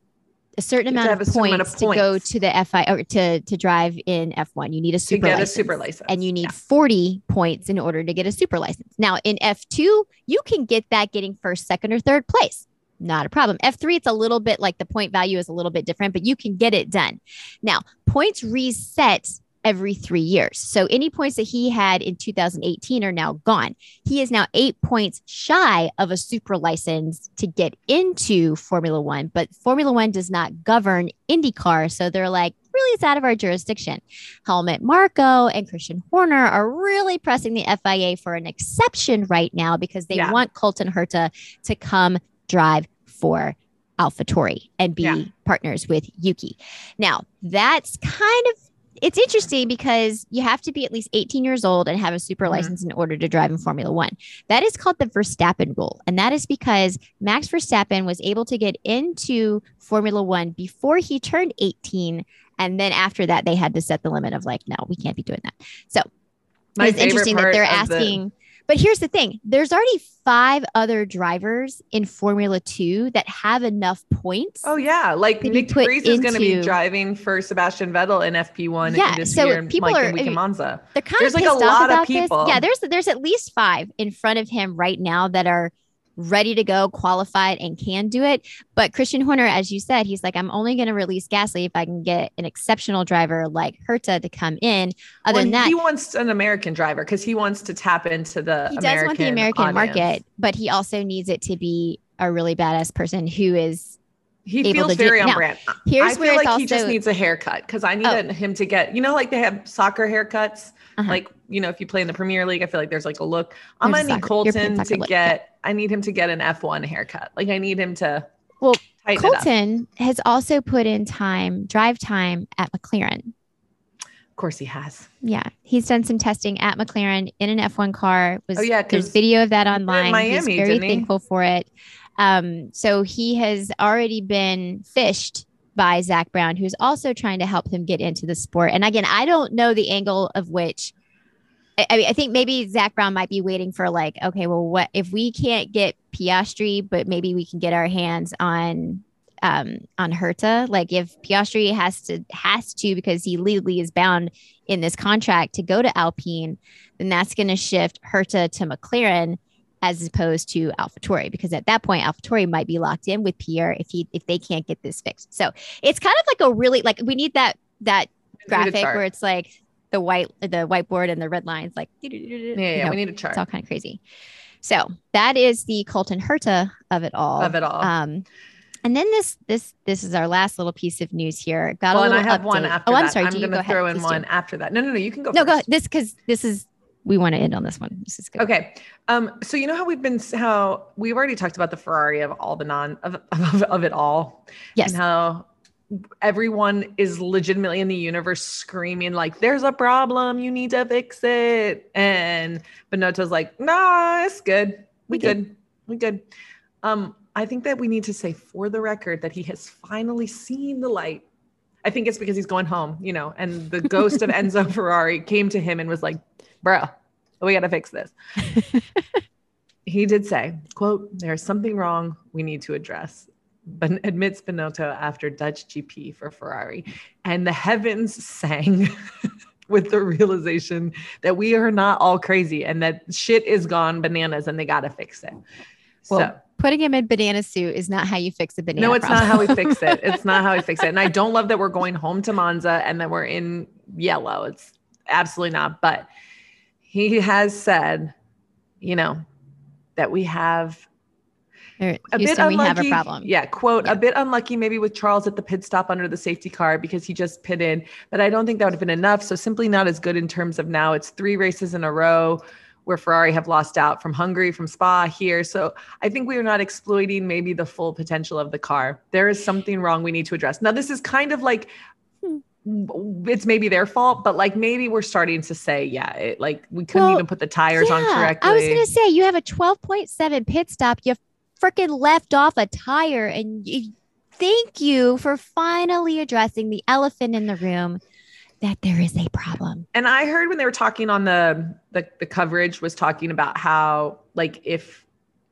a certain You have to amount of a certain amount points to go to the FI or to, to drive in F1. You need a To super get a license super license. and you need Yeah. 40 points in order to get a super license. Now, in F2, you can get that getting first, second, or third place. Not a problem. F3, it's a little bit like the point value is a little bit different, but you can get it done. Now, points reset every three years. So any points that he had in 2018 are now gone. He is now eight points shy of a super license to get into Formula One, but Formula One does not govern IndyCar. So they're like, really, it's out of our jurisdiction. Helmut Marko and Christian Horner are really pressing the FIA for an exception right now because they Yeah. want Colton Herta to come drive for AlphaTauri and be Yeah. partners with Yuki. Now, that's kind of it's interesting because you have to be at least 18 years old and have a super Mhm. license in order to drive in Formula One. That is called the Verstappen rule. And that is because Max Verstappen was able to get into Formula One before he turned 18. And then after that, they had to set the limit of like, no, we can't be doing that. So My it's interesting that they're of the- asking. But here's the thing there's already five other drivers in Formula Two that have enough points. Oh yeah, like Nick Freeze is going to be driving for Sebastian Vettel in FP1 Yeah, this so year, and people like are- in Week in Monza. they're kind There's of like a lot off of people. this. Yeah, there's there's at least five in front of him right now that are ready to go, qualified, and can do it. But Christian Horner, as you said, he's like, I'm only going to release Gasly if I can get an exceptional driver like Herta to come in. Other Well, than that, he wants an American driver because he wants to tap into the. he does want the American audience. market, but he also needs it to be a really badass person who is. He able feels very on Now, brand. Here's I feel like also he just needs a haircut because I Oh. needed him to get. You know, like they have soccer haircuts. Uh-huh. Like you know, if you play in the Premier League, I feel like there's like a look. I'm There's gonna need Colton to look, get. I need him to get an F1 haircut. Like I need him to. Well, tighten it up. Colton has also put in time, drive time at McLaren. Of course, he has. Yeah, he's done some testing at McLaren in an F1 car. Was Oh, yeah, there's video of that online. Miami, he's very he? thankful for it. Um, so he has already been fished by Zak Brown, who's also trying to help him get into the sport. And again, I don't know the angle of which. I, I mean, I think maybe Zak Brown might be waiting for like, okay, well, what if we can't get Piastri, but maybe we can get our hands on um on Herta. Like if Piastri has to has to because he legally is bound in this contract to go to Alpine, then that's going to shift Herta to McLaren as opposed to AlphaTauri because at that point AlphaTauri might be locked in with Pierre if he if they can't get this fixed. So it's kind of like a really like we need that that We need a graphic where it's like the white the whiteboard and the red lines like Yeah, yeah. know, we need a chart it's all kind of crazy. So that is the Colton Herta of it all. of it all. Um, and then this this this is our last little piece of news here. Got well, a and I little have one update. after oh, that. I'm sorry. I'm going go to ahead, throw in please do. one after that. No, no, no. You can go. No, go first. this because this is we want to end on this one. This is good. Okay. Um, so you know how we've been how we've already talked about the Ferrari of all the non of, (laughs) of, of it all. Yes. And how everyone is legitimately in the universe screaming like there's a problem, you need to fix it. And Binotto's like, nah, it's good. We We good." good. We good. Um, I think that we need to say for the record that he has finally seen the light. I think it's because he's going home, you know, and the (laughs) ghost of Enzo Ferrari came to him and was like, bro, we got to fix this. (laughs) he did say, quote, there's something wrong we need to address, but (laughs) admits Binotto after Dutch GP for Ferrari. And the heavens sang (laughs) with the realization that we are not all crazy and that shit is gone bananas and they got to fix it. Well, so Putting him in banana suit is not how you fix a banana. no, it's not how we fix it. It's not how we fix it. And I (laughs) don't love that we're going home to Monza and that we're in yellow. It's absolutely not. But he has said, you know, that we have A bit we unlucky. have a problem. Yeah, quote, Yeah. a bit unlucky maybe with Charles at the pit stop under the safety car because he just pitted, but I don't think that would have been enough. So simply not as good in terms of now it's three races in a row where Ferrari have lost out from Hungary, from Spa here. So I think we are not exploiting maybe the full potential of the car. There is something wrong we need to address. Now this is kind of like Hmm. it's maybe their fault, but like maybe we're starting to say, yeah, it, like we couldn't Well, even put the tires on correctly. I was gonna say you have a 12.7 pit stop. You freaking left off a tire, and you, thank you for finally addressing the elephant in the room that there is a problem. And I heard when they were talking on the, the the coverage was talking about how like if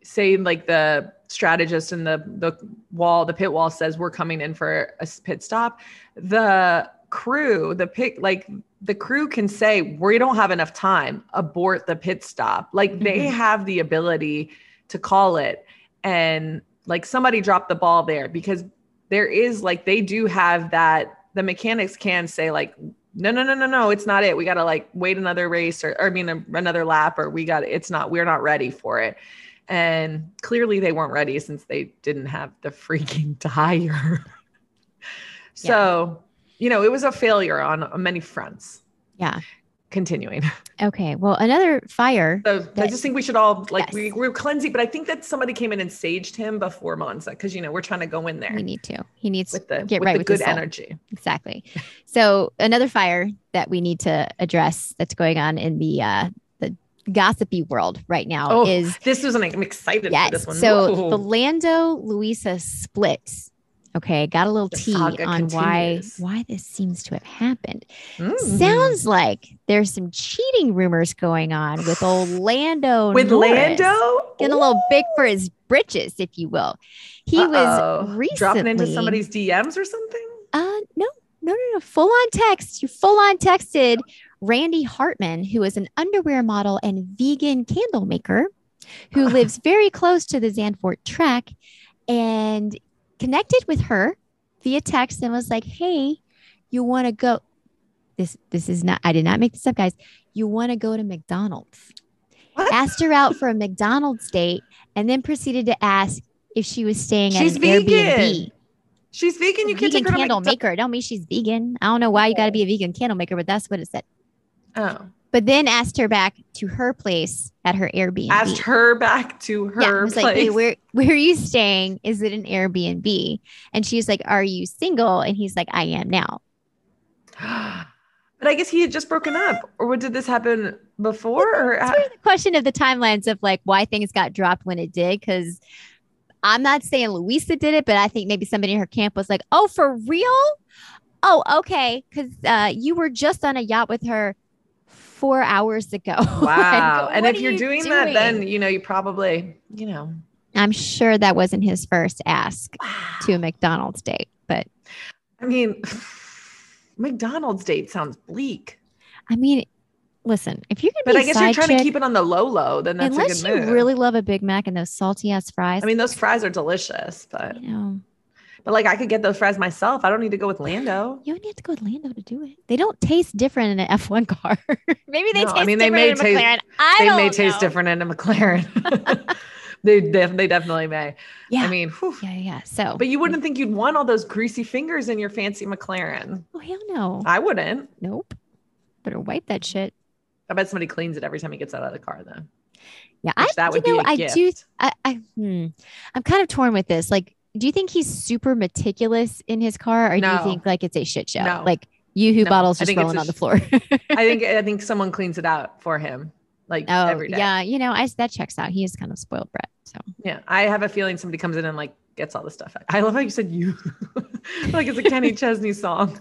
say like the strategist in the the wall the pit wall says we're coming in for a pit stop the crew the pit like the crew can say we don't have enough time abort the pit stop like they Mhm. have the ability to call it and like somebody dropped the ball there because there is like they do have that the mechanics can say like no no no no no it's not it. We got to like wait another race or, or i mean a, another lap or we got it's not we're not ready for it. And clearly they weren't ready since they didn't have the freaking (laughs) tire. So you know it was a failure on, on many fronts. Yeah. Continuing Okay. Well, another fire. so i just think we should all like Yes. we, we're cleansing but i think that somebody came in and saged him before monza because you know we're trying to go in there We need to. He needs with the get with right the with good energy exactly. So another fire that we need to address that's going on in the uh, the gossipy world right now Oh, is this was an i'm excited yes. for this one So Whoa. the Lando Luisa split. Okay, got a little The tea on continues. why why this seems to have happened. Mm. Sounds like there's some cheating rumors going on with old (sighs) Lando with Norris. lando getting a little big for his britches, if you will. He was Uh-oh. recently dropping into somebody's dms or something Uh, no, no, no, no. Full on text. You full on texted Randy Hartman, who is an underwear model and vegan candle maker, who (sighs) lives very close to the Zandvoort track, and connected with her via text and was like, "Hey, you want to go?" This this is not. I did not make this up, guys. You want to go to McDonald's? What? Asked her out for a McDonald's date, and then proceeded to ask if she was staying She's at an vegan. Airbnb she's vegan you can't vegan take her candle to maker. Don't mean she's vegan. I don't know why you got to be a vegan candle maker, but that's what it said. oh but then asked her back to her place at her Airbnb. Asked her back to her yeah, was place. like, hey, where where are you staying? Is it an Airbnb? And she's like, Are you single? And he's like, I am now. (gasps) but I guess he had just broken up, or what did this happen before? Or It's the question of the timelines of like why things got dropped when it did. Because I'm not saying Louisa did it, but I think maybe somebody in her camp was like, "Oh, for real? Oh, okay." Because uh, you were just on a yacht with her four hours ago. (laughs) wow. Like, and if you're you doing, that, then you know you probably, you know, I'm sure that wasn't his first ask wow. to a McDonald's date, but I mean, (sighs) McDonald's date sounds bleak. I mean, listen, if you're gonna But I guess you're trying chick, to keep it on the low low, then that's unless a you move. really love a Big Mac and those salty ass fries, I mean, those fries are delicious, but you know, but like I could get those fries myself. I don't need to go with Lando. you only have to go with Lando to do it. They don't taste different in an F1 car. (laughs) Maybe they No, I taste mean, they different may in a taste- McLaren. I they don't may taste different in a McLaren. (laughs) (laughs) they def- they definitely may. Yeah. I mean, whew. yeah, yeah. So, but you wouldn't think you'd want all those greasy fingers in your fancy McLaren. oh hell no, I wouldn't. nope. Better wipe that shit. I bet somebody cleans it every time he gets out of the car, though. Yeah, I that would know, be a I gift. do. I, I hmm, I'm kind of torn with this. Like, do you think he's super meticulous in his car, or do you think like it's a shit show? No. Like you who No, bottles just rolling on the floor. (laughs) I think (laughs) I think someone cleans it out for him, like oh every day. yeah, you know, I that checks out. He is kind of spoiled brat. So Yeah, I have a feeling somebody comes in and like gets all the stuff. out. I love how you said you, (laughs) like it's a Kenny Chesney song.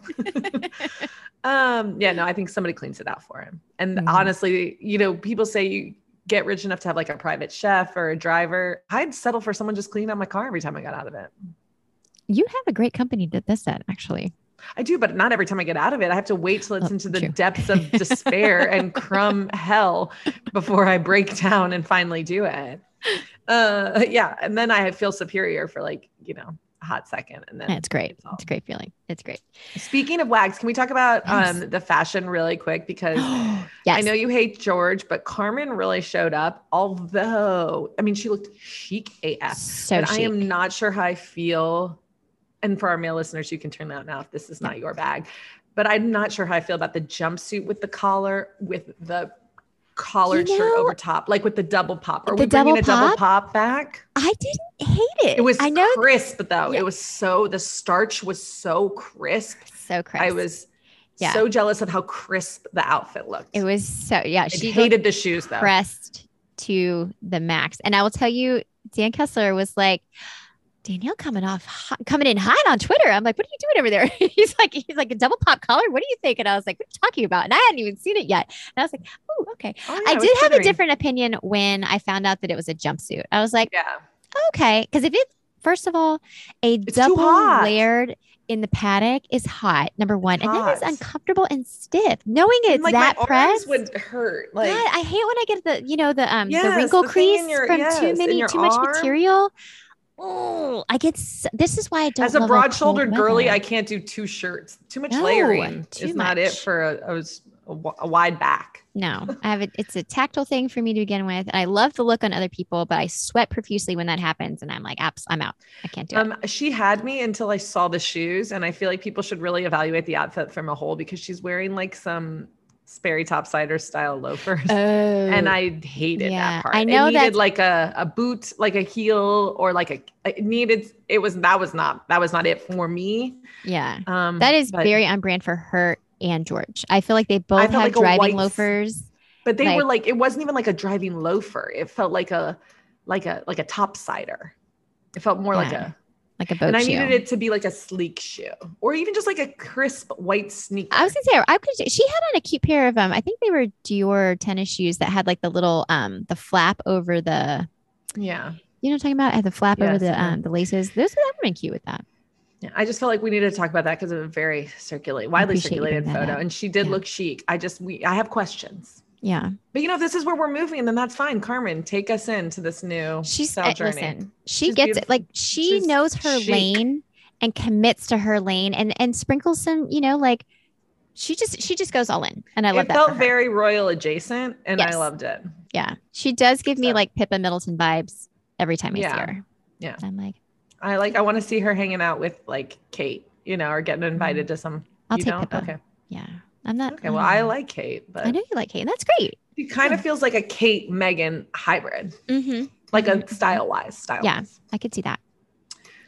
um, yeah, no, I think somebody cleans it out for him. And Mhm. honestly, you know, people say you get rich enough to have like a private chef or a driver. I'd settle for someone just cleaning out my car every time I got out of it. you have a great company that does that actually. I do, but not every time I get out of it. I have to wait till it's Oh, into the true. depths of (laughs) despair and crumb hell before I break down and finally do it. Uh, yeah, and then I feel superior for like you know hot second, and then It's great. it's It's a great feeling. It's great. Speaking of wags, can we talk about Yes. um the fashion really quick because (gasps) yes. I know you hate George, but Carmen really showed up. Although I mean, she looked chic AF. so but I am not sure how I feel. And for our male listeners, you can turn that now if this is not your bag. But I'm not sure how I feel about the jumpsuit with the collar, with the collared You shirt over top, like with the double pop. Are the we bringing double a double pop? back? I didn't hate it. It was I know crisp though. Yeah. It was so the starch was so crisp. so crisp. I was Yeah. so jealous of how crisp the outfit looked. It was so yeah. She hated the shoes though. pressed to the max. And I will tell you, Dan Kessler was like, Danielle coming off hot, coming in hot on Twitter. I'm like, what are you doing over there? (laughs) he's like, he's like a double pop collar. What do you think? And I was like, what are you talking about? And I hadn't even seen it yet. And I was like, oh, okay. Oh, yeah, I did have a different opinion when I found out that it was a jumpsuit. I was like, Yeah. okay. Because if it, first of all, a too double layered in the paddock is hot, number one. And then it's uncomfortable and stiff. Knowing it's And, like that press would hurt. Like God, I hate when I get the you know the um Yes, the wrinkle the crease your- from yes, too many too much material. Oh, I get s- this is why I don't as a broad-shouldered girly. I can't do two shirts. Too much No, layering too is not it for a, a, a wi- a wide back. no (laughs) I have it it's a tactile thing for me to begin with and I love the look on other people but I sweat profusely when that happens and I'm like apps I'm out I can't do it Um, she had me until I saw the shoes, and I feel like people should really evaluate the outfit from a whole because she's wearing like some Sperry topsider style loafers. (laughs) oh and I hated yeah, that part. I know it needed that's- like a, a boot, like a heel, or like a it needed. It was that was not that was not it for me. yeah Um, that is but- very on brand for her and George I feel like they both have like driving white- loafers But they were like- like it wasn't even like a driving loafer. It felt like a like a like a topsider. It felt more like a like a boat shoe. and I shoe needed it to be like a sleek shoe or even just like a crisp white sneaker. I was gonna say I could. She had on a cute pair of um. I think they were Dior tennis shoes that had like the little um the flap over the. yeah. You know what I'm talking about? Had the flap over the yeah. um the laces. Those would have been cute with that. Yeah, I just felt like we needed to talk about that because of a very circulate, widely circulated photo, up. and she did Yeah. look chic. I just we I have questions, Yeah, but you know if this is where we're moving, and then that's fine. Carmen, take us into this new she's style uh, journey. listen. She She's gets it. Like she She's knows her chic. lane and commits to her lane and and sprinkles some. You know, like she just she just goes all in, and I love it that. felt very royal adjacent, and I loved it. yeah. She does give me like Pippa Middleton vibes every time I Yeah. see her. Yeah. I'm like, I like. I want to see her hanging out with like Kate, you know, or getting invited to some. Mm-hmm. I'll you take don't? Pippa. Okay. yeah. I'm not. Okay, well, I like Kate, but I know you like Kate. and That's great. she kind Yeah. of feels like a Kate Meghan hybrid, Mm-hmm. like Mhm. a style wise, style. Yeah. I could see that.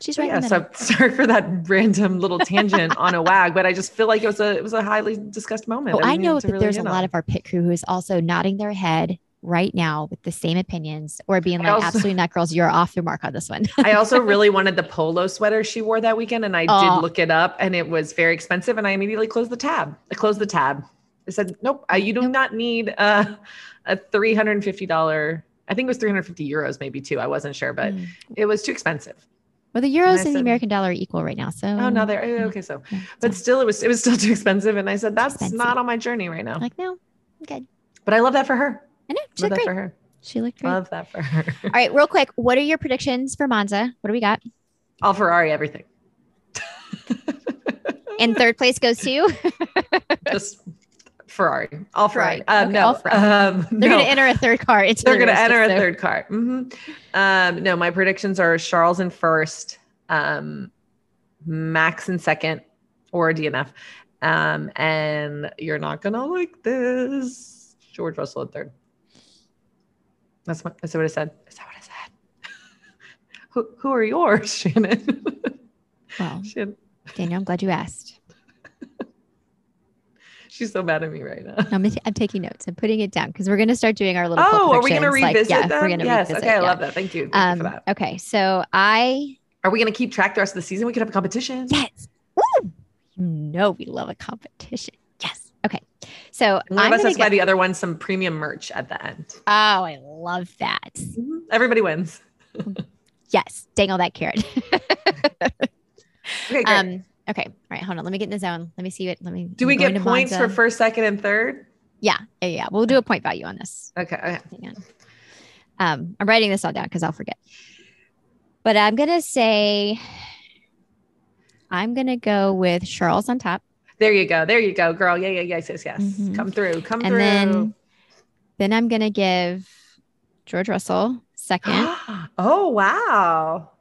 She's right. yeah, so sorry for that (laughs) random little tangent on a wag, but I just feel like it was a it was a highly discussed moment. Oh, I know that really there's a lot on. of our pit crew who is also nodding their head right now with the same opinions or being like, also- absolutely not, girls. You're off the mark on this one. (laughs) I also (laughs) really wanted the polo sweater she wore that weekend, and I Oh. did look it up, and it was very expensive, and I immediately closed the tab. I closed the tab. I said, "Nope, uh, you do Nope. not need uh, a three hundred and fifty dollar. I think it was three hundred fifty euros, maybe too. I wasn't sure, but Mm. it was too expensive. well, the euros and the said- American dollar are equal right now. So Oh, no, they're okay. So, yeah, but so, still, it was it was still too expensive, and I said that's expensive. not on my journey right now. like, no, I'm good. But I love that for her. I know. She looked great. for her. She looked great. Love that for her. All right, real quick. What are your predictions for Monza? What do we got? All Ferrari, everything. And third place goes to. (laughs) just Ferrari. All Ferrari. Ferrari. Um, Okay, no, all Ferrari. um, They're no. going to enter a third car. Into They're going to enter a so- third car. Mhm. Um, no, my predictions are Charles in first, um, Max in second, or DNF. Um, and you're not going to like this. George Russell in third. That's what, that's what I said. Is that what I said? (laughs) who, who are yours, (laughs) Shannon? Well, Shannon? Daniel, I'm glad you asked. (laughs) She's so mad at me right now. I'm, I'm taking notes. I'm putting it down because we're going to start doing our little. Oh, are we going to predictions, like, revisit yeah, them? We're going to yes. revisit. okay, I yeah. love that. Thank you. Thank you Um, for that. okay, so I Are we going to keep track the rest of the season? We could have a competition. yes, Woo! you know we love a competition. So I'm of us gonna has to buy the other one some premium merch at the end. Oh, I love that. Mhm. Everybody wins. (laughs) Yes, dangle that carrot. Okay, um. Okay. All right. Hold on. Let me get in the zone. Let me see it. Let me. Do I'm we get points Monza. for first, second, and third? Yeah. Yeah. Yeah. We'll do a point value on this. Okay. okay. Hang on. Um, I'm writing this all down because I'll forget. But I'm gonna say I'm gonna go with Charles on top, There you go. There you go, girl. Yeah, yeah, yes, yes, yes. Mhm. Come through. Come and through. then then I'm gonna give George Russell second, (gasps) oh wow.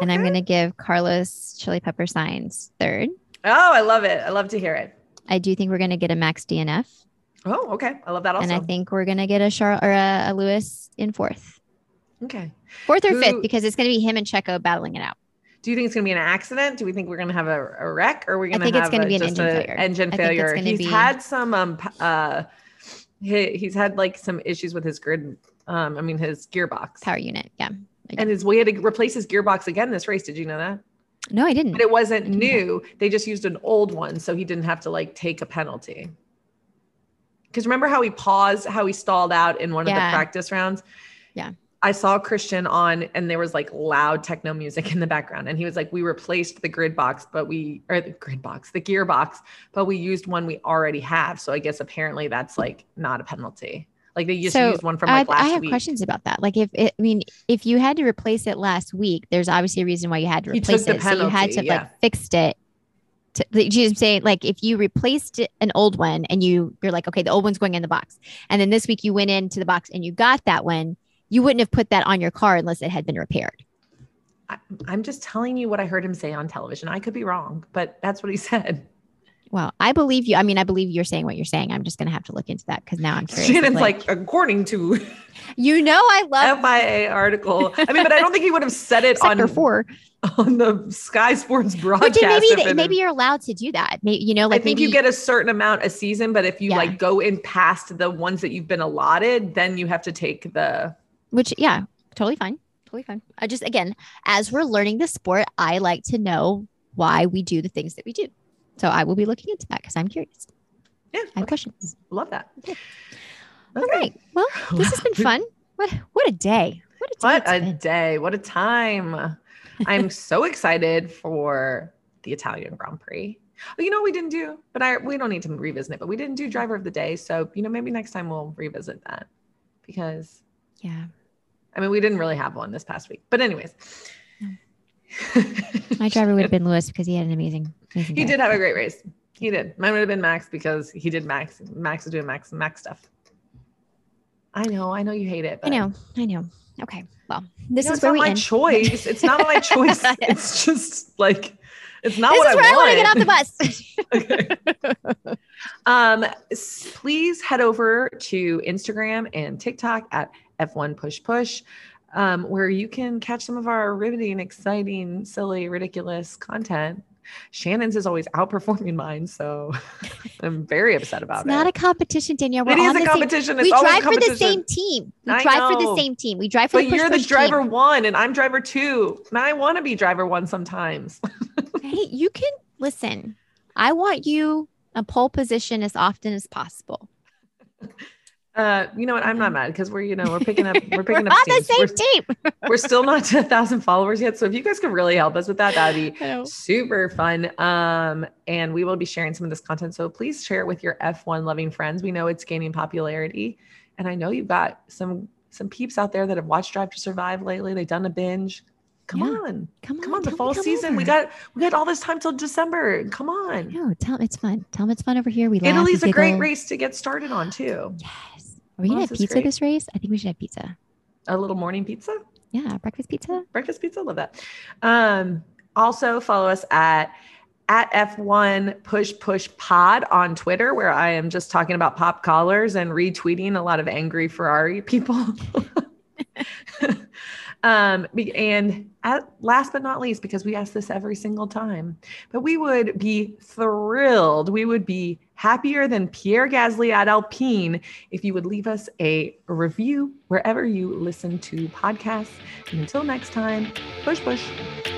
and I'm gonna give Carlos Chili Pepper Sainz third. Oh, I love it. I love to hear it. I do think we're gonna get a Max DNF, Oh, okay. I love that also. and I think we're gonna get a Char or a, a Lewis in fourth, okay. fourth or fifth, because it's gonna be him and Checo battling it out. Do you think it's going to be an accident? Do we think we're going to have a, a wreck, or are we I going to think it's gonna a- be an engine failure. Engine I think it's failure. He's be- had some um uh he, he's had like some issues with his grid. Um, I mean his gearbox, Power unit, yeah. and his we had to replace his gearbox again this race. Did you know that? No, I didn't. But it wasn't new. They just used an old one, so he didn't have to like take a penalty. Because remember how he paused, how he stalled out in one of the practice rounds? Yeah. I saw Christian on and there was like loud techno music in the background. And he was like, We replaced the grid box, but we or the grid box, the gearbox, but we used one we already have. So I guess apparently that's like not a penalty. Like they just So, used one from I, like last week. I have week. questions about that. Like, if it, I mean, if you had to replace it last week, there's obviously a reason why you had to replace it. so you had to penalty, like yeah. fixed it. To, you just say like if you replaced an old one and you you're like okay the old one's going in the box and then this week you went into the box and you got that one you wouldn't have put that on your car unless it had been repaired. I, I'm just telling you what I heard him say on television. I could be wrong, but that's what he (laughs) said. Well, I believe you. I mean, I believe you're saying what you're saying. I'm just going to have to look into that because now I'm curious. Shannon's Like, like, according to (laughs) you know, I love FIA article. I mean, but I don't think he would have said it Sector on Four. on the Sky Sports broadcast. maybe they- maybe you're allowed to do that. Maybe you know, like I think maybe you get a certain amount a season, but if you Yeah. like go in past the ones that you've been allotted, then you have to take the. Which yeah, totally fine, totally fine. I just again, as we're learning the sport, I like to know why we do the things that we do. So I will be looking into that because I'm curious. Yeah, I have questions. love that. Okay. Okay. All right. Well, this has been (laughs) fun. What what a day. What a day. What a been. day! What a time! I'm (laughs) so excited for the Italian Grand Prix. Oh, you know what we didn't do, but I we don't need to revisit it. But we didn't do driver of the day, so you know maybe next time we'll revisit that because Yeah. I mean we didn't really have one this past week. But anyways, My driver would have been Lewis because he had an amazing, amazing he did have a great race. He did. Mine would have been Max because he did Max. Max is doing Max Max stuff. I know. I know you hate it. I know. I know. Okay. Well, this You know, is it's where not we my end. choice. It's not my (laughs) choice. (laughs) it's just like It's not this what is I where want. I want to get off the bus. (laughs) um, please head over to Instagram and TikTok at F1 Push Push, um, where you can catch some of our riveting, exciting, silly, ridiculous content. Shannon's is always outperforming (laughs) mine, so (laughs) I'm very upset about it. it's it. not a competition, Danielle. We're it is a same- competition. It's we drive for the same team. We I drive for the same team. We drive for But the push you're the push driver team. one, and I'm driver two, and I want to be driver one sometimes. (laughs) Hey, you can listen. I want you a pole position as often as possible. Uh, you know what? I'm not mad because we're, you know, we're picking up, we're We're picking on up. the same team. We're, we're still not to a thousand followers yet, so if you guys could really help us with that, that'd be (laughs) super fun. Um, and we will be sharing some of this content. So please share it with your F1 loving friends. We know it's gaining popularity. And I know you've got some some peeps out there that have watched Drive to Survive lately. They've done a binge. Come Yeah. on. Come on, Come on, the fall season. We got we got all this time till December. Come on. No, tell them it's fun. Tell them it's fun over here. We Italy's a great race to get started on too. Yes. Are we gonna have pizza great. this race? I think we should have pizza. A little morning pizza. Yeah, breakfast pizza. breakfast pizza love that um also follow us at at f1 push push pod on twitter where i am just talking about pop collars and retweeting a lot of angry ferrari people (laughs) (laughs) (laughs) um and at, last but not least because we ask this every single time but we would be thrilled we would be happier than pierre gasly at alpine if you would leave us a review wherever you listen to podcasts and until next time, push, push.